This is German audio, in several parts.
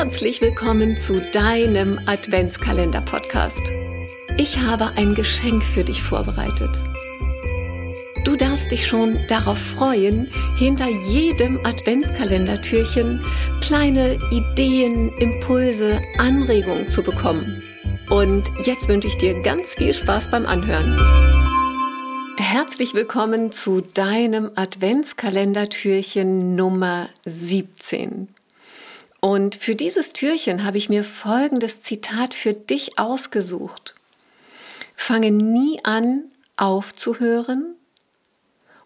Herzlich willkommen zu deinem Adventskalender-Podcast. Ich habe ein Geschenk für dich vorbereitet. Du darfst dich schon darauf freuen, hinter jedem Adventskalendertürchen kleine Ideen, Impulse, Anregungen zu bekommen. Und jetzt wünsche ich dir ganz viel Spaß beim Anhören. Herzlich willkommen zu deinem Adventskalendertürchen Nummer 17. Und für dieses Türchen habe ich mir folgendes Zitat für dich ausgesucht. Fange nie an, aufzuhören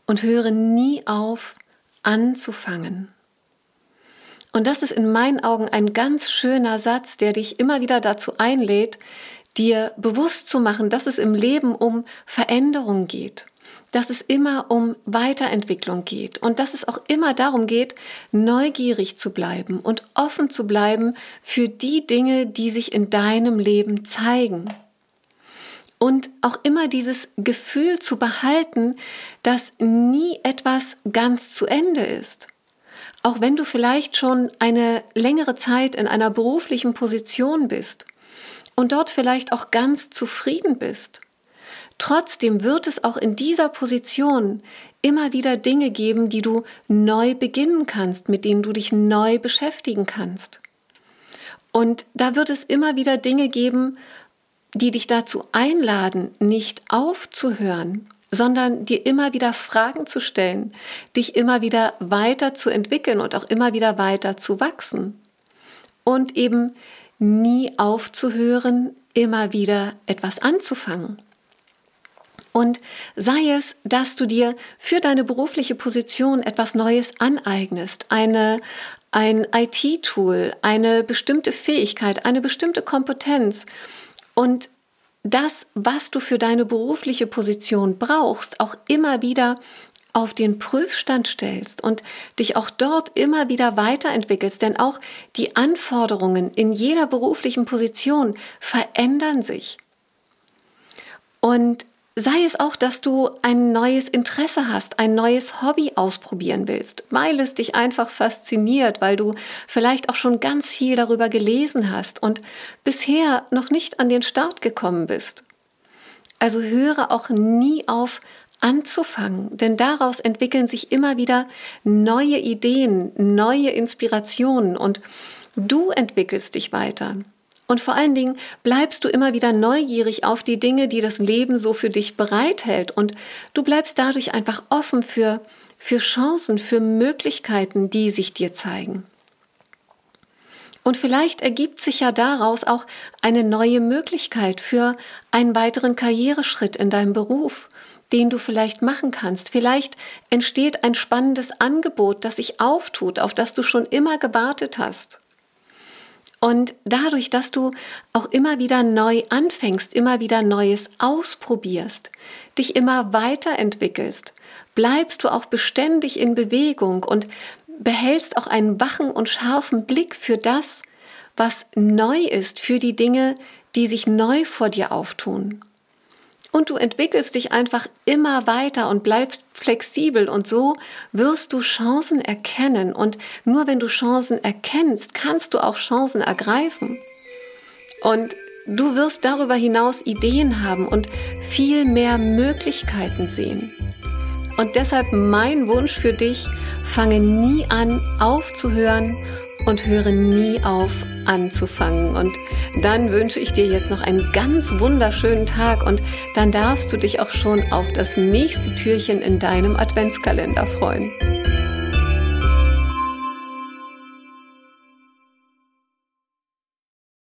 und höre nie auf, anzufangen. Und das ist in meinen Augen ein ganz schöner Satz, der dich immer wieder dazu einlädt, dir bewusst zu machen, dass es im Leben um Veränderung geht dass es immer um Weiterentwicklung geht und dass es auch immer darum geht, neugierig zu bleiben und offen zu bleiben für die Dinge, die sich in deinem Leben zeigen. Und auch immer dieses Gefühl zu behalten, dass nie etwas ganz zu Ende ist. Auch wenn du vielleicht schon eine längere Zeit in einer beruflichen Position bist und dort vielleicht auch ganz zufrieden bist Trotzdem wird es auch in dieser Position immer wieder Dinge geben, die du neu beginnen kannst, mit denen du dich neu beschäftigen kannst. Und da wird es immer wieder Dinge geben, die dich dazu einladen, nicht aufzuhören, sondern dir immer wieder Fragen zu stellen, dich immer wieder weiter zu entwickeln und auch immer wieder weiter zu wachsen. Und eben nie aufzuhören, immer wieder etwas anzufangen. Und sei es, dass du dir für deine berufliche Position etwas Neues aneignest, eine, ein IT-Tool, eine bestimmte Fähigkeit, eine bestimmte Kompetenz und das, was du für deine berufliche Position brauchst, auch immer wieder auf den Prüfstand stellst und dich auch dort immer wieder weiterentwickelst, denn auch die Anforderungen in jeder beruflichen Position verändern sich. Und Sei es auch, dass du ein neues Interesse hast, ein neues Hobby ausprobieren willst, weil es dich einfach fasziniert, weil du vielleicht auch schon ganz viel darüber gelesen hast und bisher noch nicht an den Start gekommen bist. Also höre auch nie auf anzufangen, denn daraus entwickeln sich immer wieder neue Ideen, neue Inspirationen und du entwickelst dich weiter. Und vor allen Dingen bleibst du immer wieder neugierig auf die Dinge, die das Leben so für dich bereithält. Und du bleibst dadurch einfach offen für, für Chancen, für Möglichkeiten, die sich dir zeigen. Und vielleicht ergibt sich ja daraus auch eine neue Möglichkeit für einen weiteren Karriereschritt in deinem Beruf, den du vielleicht machen kannst. Vielleicht entsteht ein spannendes Angebot, das sich auftut, auf das du schon immer gewartet hast. Und dadurch, dass du auch immer wieder neu anfängst, immer wieder Neues ausprobierst, dich immer weiterentwickelst, bleibst du auch beständig in Bewegung und behältst auch einen wachen und scharfen Blick für das, was neu ist, für die Dinge, die sich neu vor dir auftun. Und du entwickelst dich einfach immer weiter und bleibst flexibel und so wirst du Chancen erkennen. Und nur wenn du Chancen erkennst, kannst du auch Chancen ergreifen. Und du wirst darüber hinaus Ideen haben und viel mehr Möglichkeiten sehen. Und deshalb mein Wunsch für dich, fange nie an aufzuhören und höre nie auf anzufangen. Und dann wünsche ich dir jetzt noch einen ganz wunderschönen Tag und dann darfst du dich auch schon auf das nächste Türchen in deinem Adventskalender freuen.